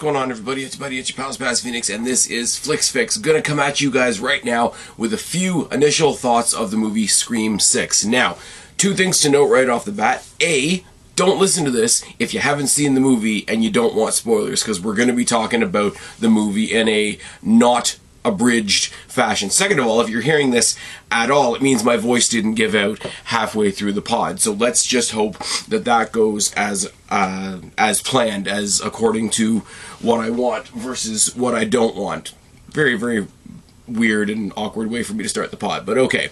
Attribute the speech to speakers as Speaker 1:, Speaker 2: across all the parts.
Speaker 1: what's going on, everybody? It's buddy, it's your pals, Spaz Phoenix, and this is Flicks Fix. Gonna come at you guys right now with a few initial thoughts of the movie Scream 6. Now, two things to note right off the bat. A, don't listen to this if you haven't seen the movie and you don't want spoilers, because we're gonna be talking about the movie in a not abridged fashion. Second of all, if you're hearing this at all, it means my voice didn't give out halfway through the pod. So let's just hope that that goes as uh, as planned, as according to what I want versus what I don't want. Very very weird and awkward way for me to start the pod, but okay.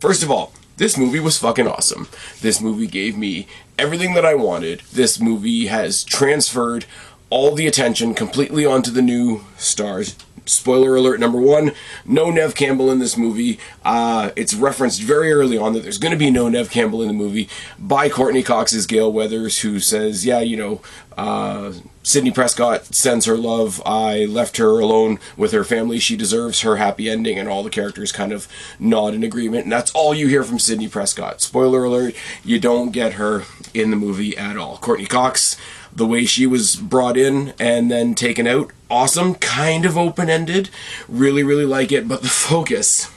Speaker 1: First of all, this movie was fucking awesome. This movie gave me everything that I wanted. This movie has transferred all the attention completely onto the new stars spoiler alert number one no Neve Campbell in this movie. Uh, it's referenced very early on that there's going to be no Neve Campbell in the movie by Courteney Cox's Gale Weathers, who says, Yeah, you know, uh, Sidney Prescott sends her love. I left her alone with her family. She deserves her happy ending, and all the characters kind of nod in agreement. And that's all you hear from Sidney Prescott. Spoiler alert: you don't get her in the movie at all. Courteney Cox the way she was brought in and then taken out, awesome, kind of open ended. Really, really like it, but the focus.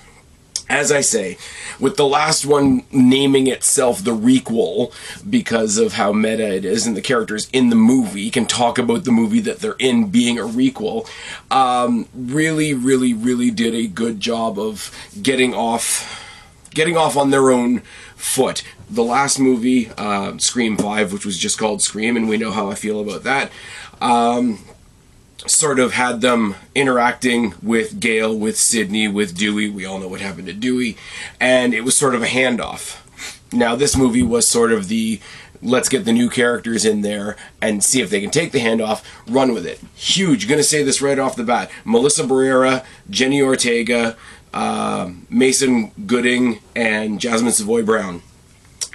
Speaker 1: As I say, with the last one naming itself the requel because of how meta it is and the characters in the movie can talk about the movie that they're in being a requel, um, really, really, really did a good job of getting off getting off on their own foot. The last movie, uh, Scream 5, which was just called Scream, and we know how I feel about that, um, sort of had them interacting with Gale, with Sidney, with Dewey. We all know what happened to Dewey. And it was sort of a handoff. Now, this movie was sort of the let's get the new characters in there and see if they can take the handoff, run with it. Huge. Gonna say this right off the bat. Melissa Barrera, Jenna Ortega, uh, Mason Gooding and Jasmine Savoy Brown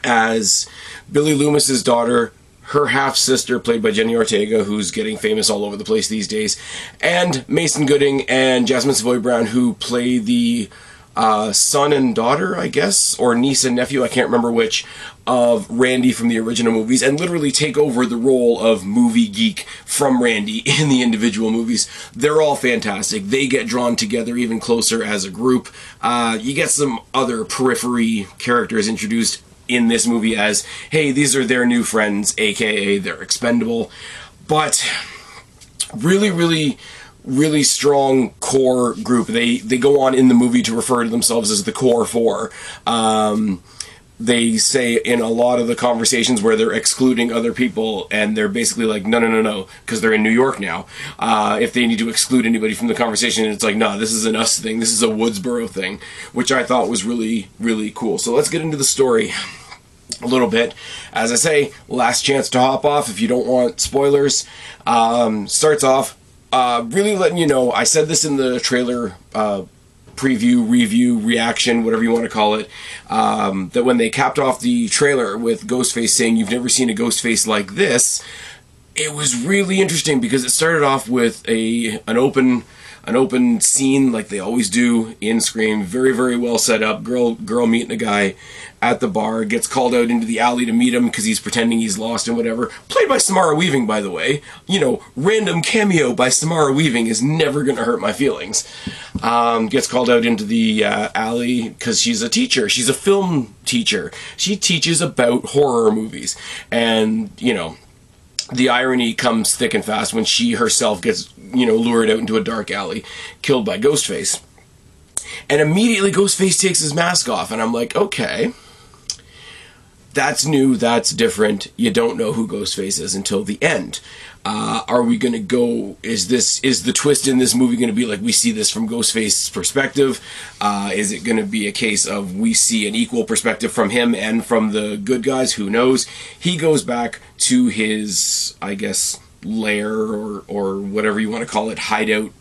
Speaker 1: as Billy Loomis's daughter, her half sister, played by Jenna Ortega, who's getting famous all over the place these days, and Mason Gooding and Jasmine Savoy Brown, who play the uh, son and daughter, I guess, or niece and nephew, I can't remember which, of Randy from the original movies, and literally take over the role of movie geek from Randy in the individual movies. They're all fantastic. They get drawn together even closer as a group. Uh, you get some other periphery characters introduced in this movie as, hey, these are their new friends, aka they're expendable. But really, really really strong core group. They they go on in the movie to refer to themselves as the core four. Um, they say in a lot of the conversations where they're excluding other people and they're basically like no no no no because they're in new york now uh, if they need to exclude anybody from the conversation it's like no this is an us thing this is a woodsboro thing which i thought was really really cool so let's get into the story a little bit. As I say, last chance to hop off if you don't want spoilers. Um, starts off uh, really letting you know. I said this in the trailer uh, preview, review, reaction, whatever you want to call it. Um, that when they capped off the trailer with Ghostface saying, "You've never seen a Ghostface like this," it was really interesting because it started off with a an open an open scene like they always do in Scream. Very, very well set up. Girl, girl meeting a guy at the bar gets called out into the alley to meet him because he's pretending he's lost and whatever. Played by Samara Weaving, by the way. You know, random cameo by Samara Weaving is never gonna hurt my feelings. Um, gets called out into the uh, alley because she's a teacher. She's a film teacher. She teaches about horror movies, and you know the irony comes thick and fast when she herself gets, you know, lured out into a dark alley, killed by Ghostface. And immediately Ghostface takes his mask off, and I'm like, okay, that's new, that's different. You don't know who Ghostface is until the end. Uh, are we going to go? Is this is the twist in this movie going to be like we see this from Ghostface's perspective? Uh, is it going to be a case of we see an equal perspective from him and from the good guys? Who knows? He goes back to his, I guess, lair or or whatever you want to call it, hideout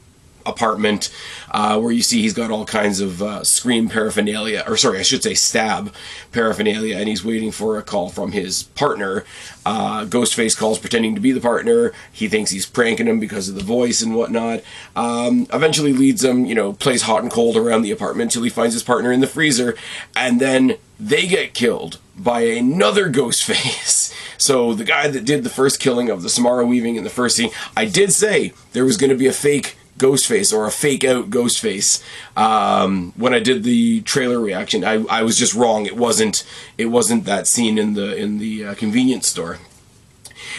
Speaker 1: apartment uh, where you see he's got all kinds of uh, scream paraphernalia, or sorry, I should say stab paraphernalia, and he's waiting for a call from his partner. Uh, Ghostface calls pretending to be the partner. He thinks he's pranking him because of the voice and whatnot. Um, eventually leads him, you know, plays hot and cold around the apartment until he finds his partner in the freezer, and then they get killed by another Ghostface. So the guy that did the first killing of the Samara Weaving in the first scene, I did say there was going to be a fake Ghostface or a fake out Ghostface. Um, when I did the trailer reaction, I, I was just wrong. It wasn't it wasn't that scene in the in the uh, convenience store.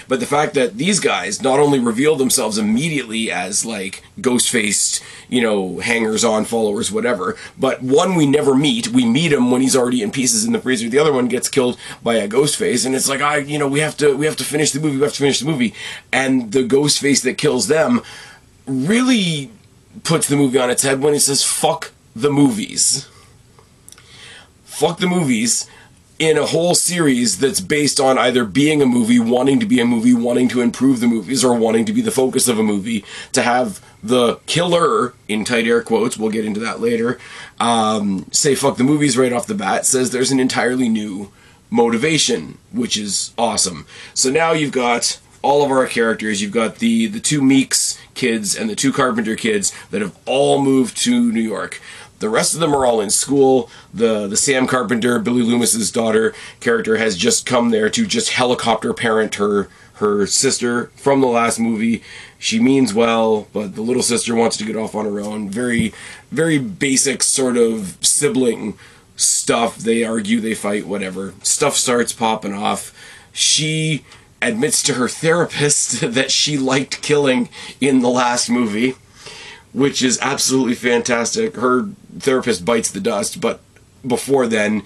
Speaker 1: But the fact that these guys not only reveal themselves immediately as like ghost faced, you know, hangers on followers, whatever, but one we never meet. We meet him when he's already in pieces in the freezer. The other one gets killed by a ghost face, and it's like, I, you know, we have to, we have to finish the movie. We have to finish the movie, and the ghost face that kills them really puts the movie on its head when he says, "Fuck the movies." Fuck the movies in a whole series that's based on either being a movie, wanting to be a movie, wanting to improve the movies, or wanting to be the focus of a movie, to have the killer, in tight air quotes, we'll get into that later, um, say fuck the movies right off the bat, says there's an entirely new motivation, which is awesome. So now you've got all of our characters. You've got the the two Meeks kids and the two Carpenter kids that have all moved to New York. The rest of them are all in school. The the Sam Carpenter, Billy Loomis's daughter character has just come there to just helicopter parent her her sister from the last movie. She means well, but the little sister wants to get off on her own. Very very basic sort of sibling stuff. They argue, they fight, whatever. Stuff starts popping off. She admits to her therapist that she liked killing in the last movie which is absolutely fantastic. Her therapist bites the dust, but before then,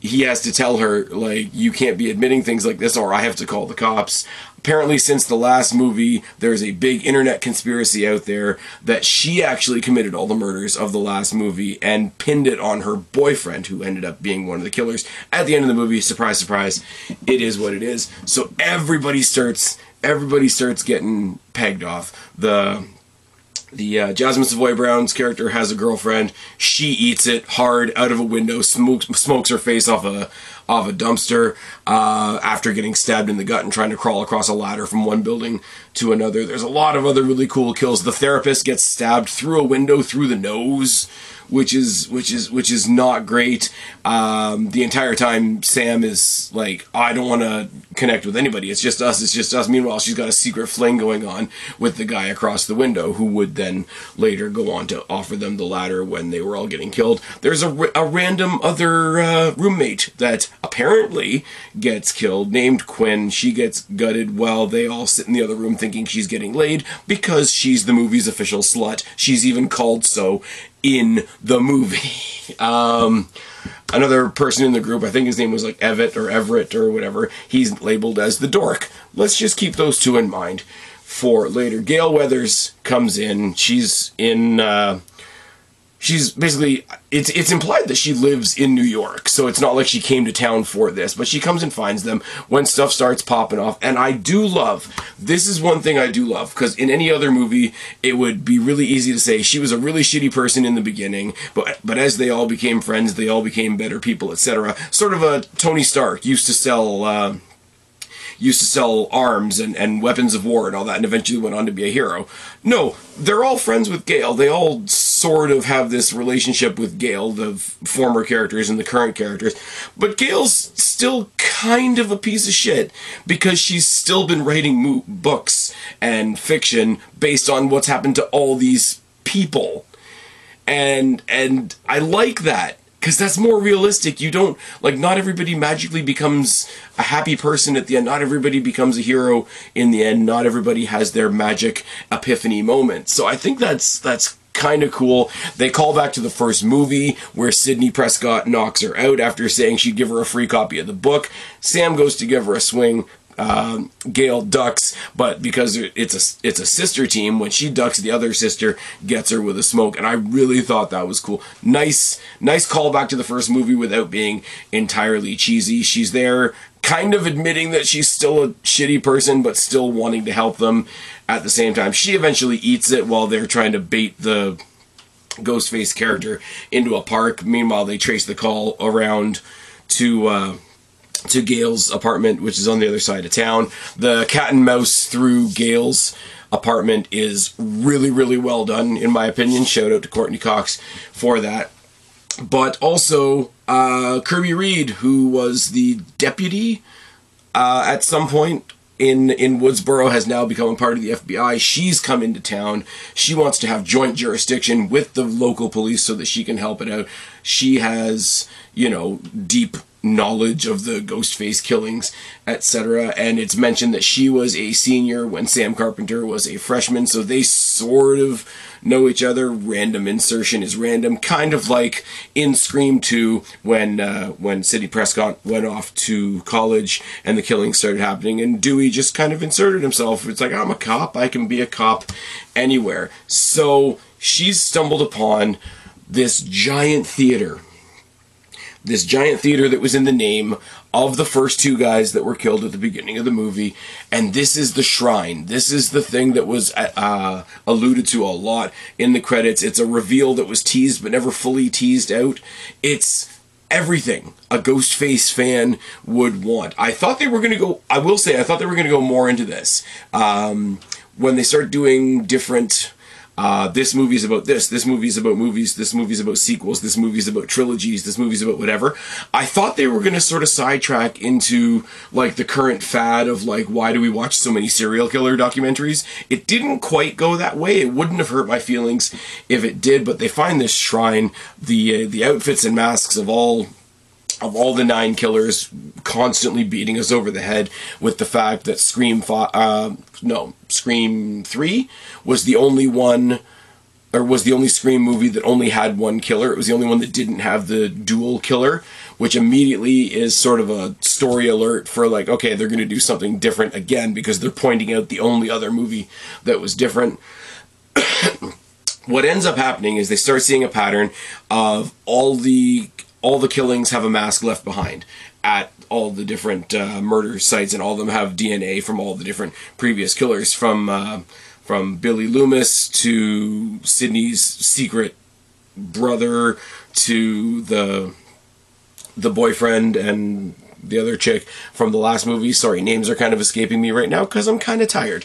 Speaker 1: he has to tell her, like, you can't be admitting things like this, or I have to call the cops. Apparently, since the last movie, there's a big internet conspiracy out there that she actually committed all the murders of the last movie and pinned it on her boyfriend, who ended up being one of the killers. At the end of the movie, surprise, surprise, it is what it is. So everybody starts, everybody starts getting pegged off. The the uh, Jasmine Savoy Brown's character has a girlfriend. She eats it hard out of a window, smokes smokes her face off a off a dumpster uh, after getting stabbed in the gut and trying to crawl across a ladder from one building to another. There's a lot of other really cool kills. The therapist gets stabbed through a window through the nose which is which is which is not great. Um, the entire time, Sam is like, I don't want to connect with anybody. It's just us. It's just us. Meanwhile, she's got a secret fling going on with the guy across the window, who would then later go on to offer them the ladder when they were all getting killed. There's a, a random other uh, roommate that apparently gets killed, named Quinn. She gets gutted while they all sit in the other room thinking she's getting laid because she's the movie's official slut. She's even called so in the movie. Um, another person in the group, I think his name was like Evett or Everett or whatever, he's labeled as the dork. Let's just keep those two in mind for later. Gale Weathers comes in. She's in. Uh, she's basically it's it's implied that she lives in New York, so it's not like she came to town for this, but she comes and finds them when stuff starts popping off. And I do love this is one thing I do love because in any other movie it would be really easy to say she was a really shitty person in the beginning, but but as they all became friends, they all became better people, etc. Sort of a Tony Stark used to sell uh, used to sell arms and, and weapons of war and all that, and eventually went on to be a hero. No, they're all friends with Gale. They all sort of have this relationship with Gale, the former characters and the current characters. But Gale's still kind of a piece of shit because she's still been writing books and fiction based on what's happened to all these people. And and I like that because that's more realistic. You don't like not everybody magically becomes a happy person at the end. Not everybody becomes a hero in the end. Not everybody has their magic epiphany moment. So I think that's that's kind of cool. They call back to the first movie where Sidney Prescott knocks her out after saying she'd give her a free copy of the book. Sam goes to give her a swing um, Gale ducks, but because it's a it's a sister team, when she ducks, the other sister gets her with a smoke, and I really thought that was cool. Nice, nice callback to the first movie without being entirely cheesy. She's there, kind of admitting that she's still a shitty person, but still wanting to help them at the same time. She eventually eats it while they're trying to bait the Ghostface character into a park. Meanwhile, they trace the call around to. Uh, to Gale's apartment, which is on the other side of town. The cat and mouse through Gale's apartment is really, really well done, in my opinion. Shout out to Courteney Cox for that. But also uh, Kirby Reed, who was the deputy uh, at some point in in Woodsboro has now become a part of the FBI. She's come into town. She wants to have joint jurisdiction with the local police so that she can help it out. She has, you know, deep knowledge of the Ghostface killings, etc. And it's mentioned that she was a senior when Sam Carpenter was a freshman, so they sort of know each other. Random insertion is random, kind of like in Scream 2 when uh, when Sidney Prescott went off to college and the killings started happening, and Dewey just kind of inserted himself. It's like I'm a cop, I can be a cop anywhere. So she's stumbled upon this giant theater this giant theater that was in the name of the first two guys that were killed at the beginning of the movie. And this is the shrine. This is the thing that was uh, alluded to a lot in the credits. It's a reveal that was teased but never fully teased out. It's everything a Ghostface fan would want. I thought they were going to go, I will say, I thought they were going to go more into this. Um, when they start doing different uh, this movie's about this, this movie's about movies, this movie's about sequels, this movie's about trilogies, this movie's about whatever. I thought they were going to sort of sidetrack into like the current fad of like, why do we watch so many serial killer documentaries? It didn't quite go that way. It wouldn't have hurt my feelings if it did, but they find this shrine, the, uh, the outfits and masks of all of all the nine killers constantly beating us over the head with the fact that Scream uh, no Scream three was the only one or was the only Scream movie that only had one killer. It was the only one that didn't have the dual killer, which immediately is sort of a story alert for like, okay, they're going to do something different again because they're pointing out the only other movie that was different. what ends up happening is they start seeing a pattern of all the all the killings have a mask left behind at all the different uh, murder sites, and all of them have DNA from all the different previous killers, from uh, from Billy Loomis to Sidney's secret brother to the the boyfriend and the other chick from the last movie. Sorry, names are kind of escaping me right now because I'm kind of tired.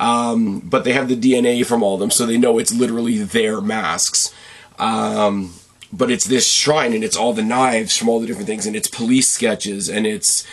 Speaker 1: Um, but they have the DNA from all of them, so they know it's literally their masks. Um, but it's this shrine and it's all the knives from all the different things and it's police sketches and it's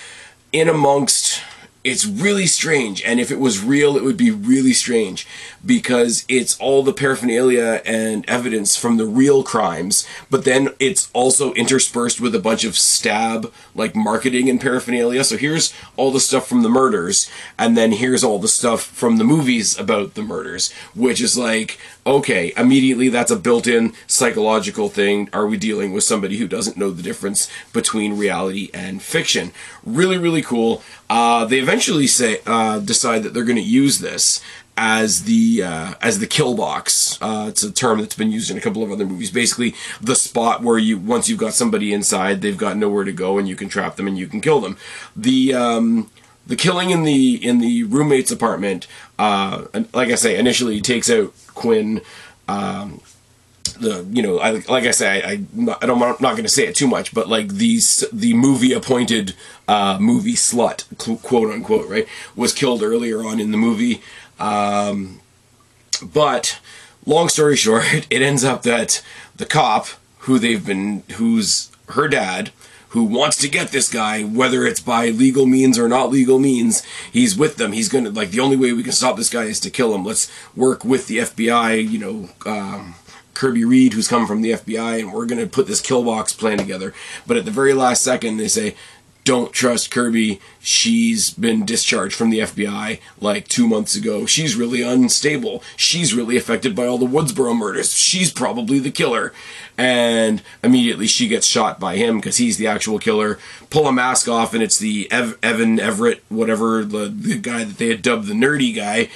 Speaker 1: in amongst it's really strange. And if it was real it would be really strange because it's all the paraphernalia and evidence from the real crimes but then it's also interspersed with a bunch of stab like marketing and paraphernalia. So here's all the stuff from the murders and then here's all the stuff from the movies about the murders which is like okay immediately that's a built-in psychological thing are we dealing with somebody who doesn't know the difference between reality and fiction really really cool uh, they eventually say uh, decide that they're going to use this as the uh, as the kill box. Uh, it's a term that's been used in a couple of other movies. Basically, the spot where you once you've got somebody inside, they've got nowhere to go, and you can trap them and you can kill them. The um, the killing in the in the roommate's apartment, uh, like I say, initially takes out Quinn. Um, the you know I, like I say I, I don't I'm not going to say it too much but like these the movie appointed uh, movie slut quote unquote right was killed earlier on in the movie um, but long story short it ends up that the cop who they've been who's her dad who wants to get this guy, whether it's by legal means or not legal means, he's with them. He's gonna like the only way we can stop this guy is to kill him. Let's work with the FBI, you know, um, Kirby Reed, who's come from the FBI, and we're going to put this kill box plan together. But at the very last second, they say, don't trust Kirby. She's been discharged from the FBI like two months ago. She's really unstable. She's really affected by all the Woodsboro murders. She's probably the killer. And immediately she gets shot by him because he's the actual killer. Pull a mask off, and it's the Ev- Evan Everett, whatever, the, the guy that they had dubbed the nerdy guy,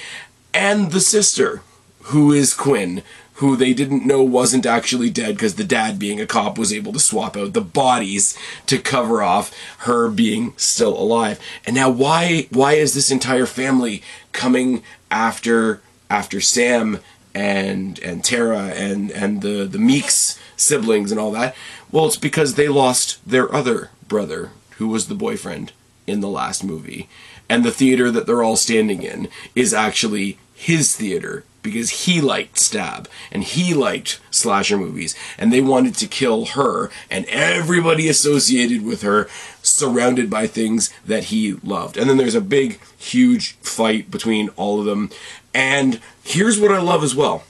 Speaker 1: and the sister, who is Quinn who they didn't know wasn't actually dead because the dad, being a cop, was able to swap out the bodies to cover off her being still alive. And now, why why is this entire family coming after after Sam and and Tara and and the the Meeks siblings and all that? Well, it's because they lost their other brother, who was the boyfriend in the last movie. And the theater that they're all standing in is actually his theater because he liked Stab and he liked slasher movies and they wanted to kill her and everybody associated with her surrounded by things that he loved. And then there's a big, huge fight between all of them. And here's what I love as well.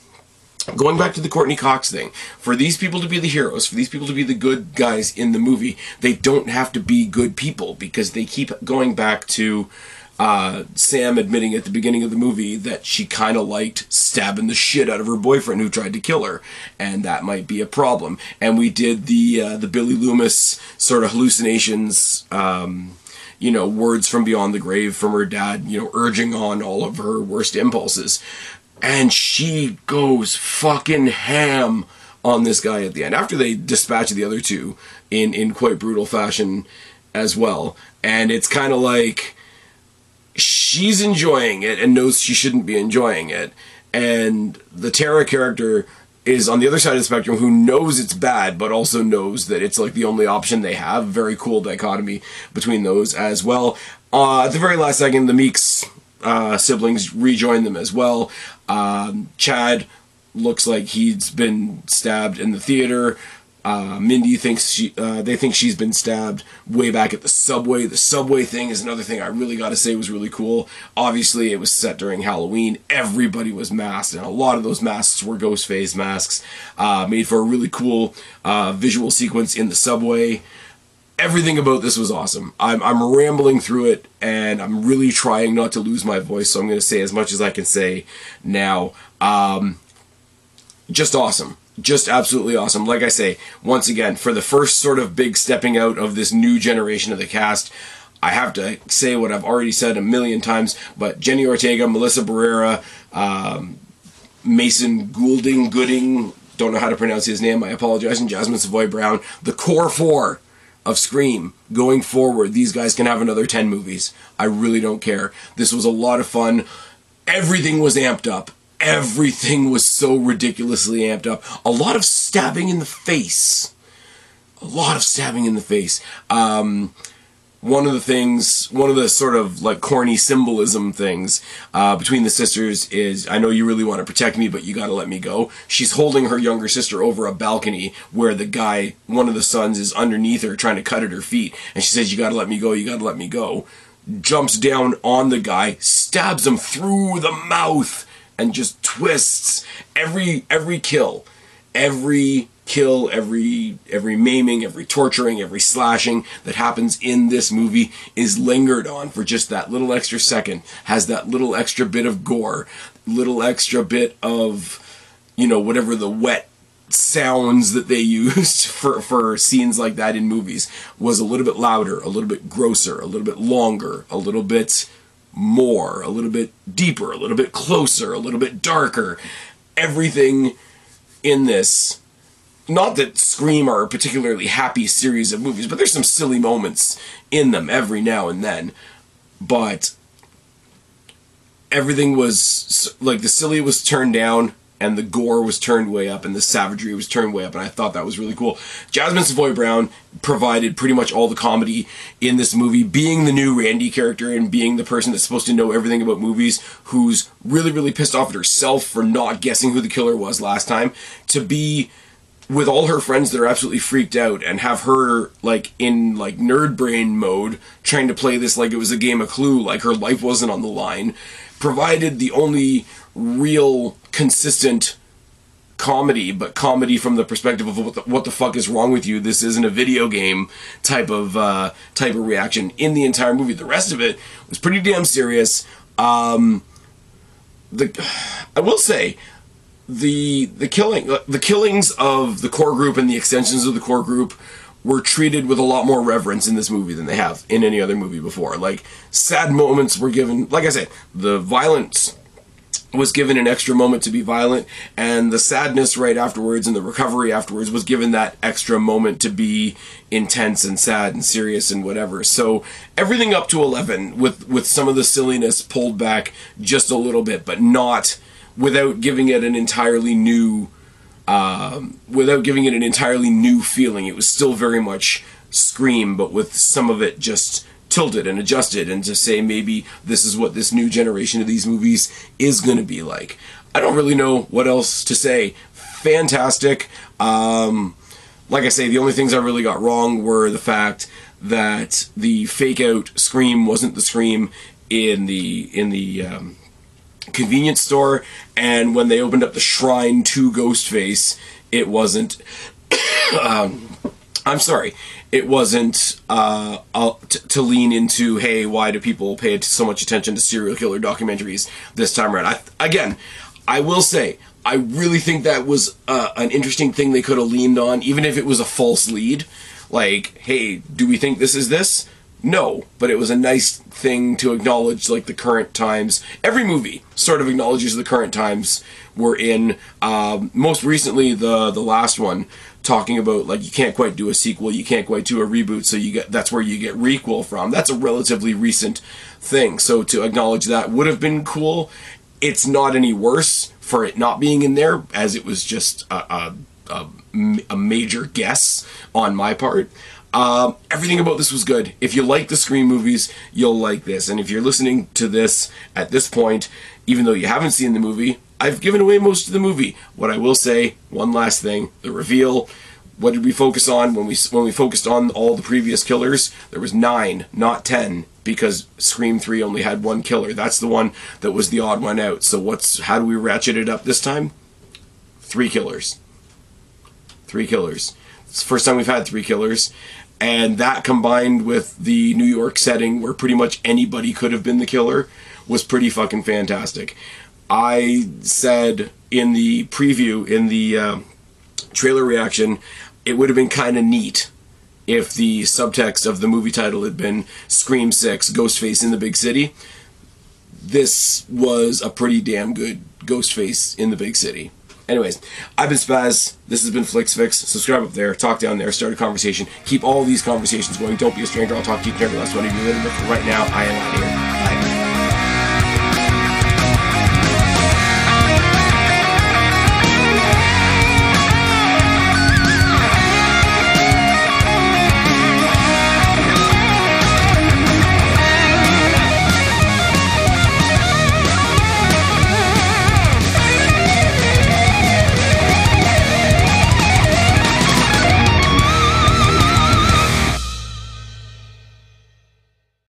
Speaker 1: Going back to the courteney Cox thing, for these people to be the heroes, for these people to be the good guys in the movie, they don't have to be good people because they keep going back to uh, Sam admitting at the beginning of the movie that she kind of liked stabbing the shit out of her boyfriend who tried to kill her, and that might be a problem. And we did the uh, the Billy Loomis sort of hallucinations. Um, you know, words from beyond the grave from her dad, you know, urging on all of her worst impulses. And she goes fucking ham on this guy at the end after they dispatch the other two in in quite brutal fashion as well. And it's kind of like she's enjoying it and knows she shouldn't be enjoying it. And the Tara character is on the other side of the spectrum who knows it's bad but also knows that it's like the only option they have. Very cool dichotomy between those as well. Uh, at the very last second, the Meeks uh, siblings rejoin them as well. Um, Chad looks like he's been stabbed in the theater. Uh, Mindy thinks she, uh, they think she's been stabbed way back at the subway. The subway thing is another thing I really got to say was really cool. Obviously, it was set during Halloween. Everybody was masked, and a lot of those masks were ghost face masks. Uh, made for a really cool uh, visual sequence in the subway. Everything about this was awesome. I'm, I'm rambling through it, and I'm really trying not to lose my voice, so I'm going to say as much as I can say now. Um, just awesome just absolutely awesome. Like I say, once again, for the first sort of big stepping out of this new generation of the cast, I have to say what I've already said a million times, but Jenna Ortega, Melissa Barrera, um, Mason Goulding, Gooding, don't know how to pronounce his name, I apologize, and Jasmine Savoy Brown, the core four of Scream going forward, these guys can have another 10 movies. I really don't care. This was a lot of fun. Everything was amped up everything was so ridiculously amped up. A lot of stabbing in the face. A lot of stabbing in the face. Um, one of the things, one of the sort of like corny symbolism things uh, between the sisters is I know you really want to protect me, but you got to let me go. She's holding her younger sister over a balcony where the guy, one of the sons, is underneath her trying to cut at her feet. And she says, You got to let me go, you got to let me go. Jumps down on the guy, stabs him through the mouth and just twists every every kill, every kill, every every maiming, every torturing, every slashing that happens in this movie is lingered on for just that little extra second, has that little extra bit of gore, little extra bit of you know whatever the wet sounds that they used for, for scenes like that in movies was a little bit louder, a little bit grosser, a little bit longer, a little bit more, a little bit deeper, a little bit closer, a little bit darker. Everything in this, not that Scream are a particularly happy series of movies, but there's some silly moments in them every now and then. But everything was like the silly was turned down and the gore was turned way up and the savagery was turned way up and I thought that was really cool. Jasmine Savoy Brown provided pretty much all the comedy in this movie, being the new Randy character and being the person that's supposed to know everything about movies, who's really, really pissed off at herself for not guessing who the killer was last time, to be with all her friends that are absolutely freaked out and have her like in like nerd brain mode trying to play this like it was a game of clue like her life wasn't on the line provided the only real consistent comedy, but comedy from the perspective of what the, what the fuck is wrong with you. This isn't a video game type of uh, type of reaction in the entire movie. The rest of it was pretty damn serious. Um, the I will say the the killing the killings of the core group and the extensions of the core group were treated with a lot more reverence in this movie than they have in any other movie before. Like sad moments were given. Like I said, the violence was given an extra moment to be violent, and the sadness right afterwards and the recovery afterwards was given that extra moment to be intense and sad and serious and whatever. So everything up to eleven, with with some of the silliness pulled back just a little bit, but not without giving it an entirely new, um, without giving it an entirely new feeling. It was still very much Scream, but with some of it just tilted and adjusted and to say maybe this is what this new generation of these movies is going to be like. I don't really know what else to say. Fantastic. Um, like I say, the only things I really got wrong were the fact that the fake out scream wasn't the scream in the in the um, convenience store, and when they opened up the shrine to Ghostface, it wasn't. um, I'm sorry, it wasn't uh, t- to lean into. Hey, why do people pay so much attention to serial killer documentaries this time around? I, again, I will say. I really think that was uh, an interesting thing they could have leaned on, even if it was a false lead. Like, hey, do we think this is this? No, but it was a nice thing to acknowledge, like the current times. Every movie sort of acknowledges the current times we're in. Um, most recently, the the last one talking about like you can't quite do a sequel, you can't quite do a reboot, so you get that's where you get requel from. That's a relatively recent thing, so to acknowledge that would have been cool. It's not any worse for it not being in there, as it was just a, a, a, a major guess on my part. Um, everything about this was good. If you like the Scream movies, you'll like this. And if you're listening to this at this point, even though you haven't seen the movie, I've given away most of the movie. What I will say, one last thing, the reveal. What did we focus on when we when we focused on all the previous killers? There was nine, not ten, because Scream Three only had one killer. That's the one that was the odd one out. So what's how do we ratchet it up this time? Three killers. Three killers. It's the first time we've had three killers and that combined with the New York setting where pretty much anybody could have been the killer was pretty fucking fantastic. I said in the preview, in the uh, trailer reaction, it would have been kind of neat if the subtext of the movie title had been Scream 6 Ghostface in the Big City. This was a pretty damn good Ghostface in the Big City. Anyways, I've been Spaz. This has been Flix Fix. Subscribe up there, talk down there, start a conversation. Keep all these conversations going. Don't be a stranger. I'll talk to you every last one of you. But for right now, I am out here. Bye.